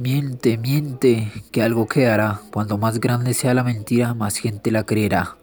Miente, miente, que algo quedará. Cuando más grande sea la mentira, más gente la creerá.